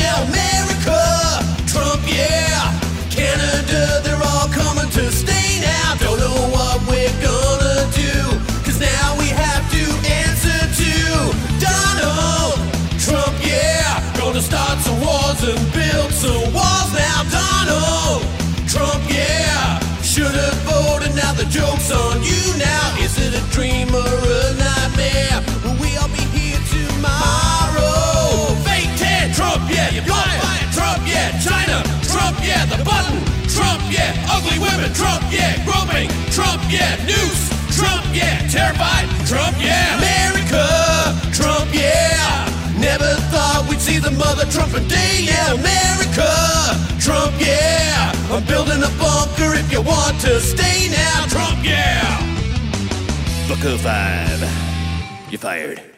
America. Trump, yeah. Canada, they're all coming to stay now. Don't know what we're gonna now we have to answer to Donald Trump, yeah. Gonna start some wars and build some walls now. Donald Trump, yeah. Should've voted, now the joke's on you now. Is it a dream? Yeah, ugly women. Trump, yeah, groping. Trump, yeah, noose. Trump, yeah, terrified. Trump, yeah, America. Trump, yeah. Never thought we'd see the mother trumpet day, yeah, America. Trump, yeah. I'm building a bunker if you want to stay now. Trump, yeah. Bucko 5. You're fired.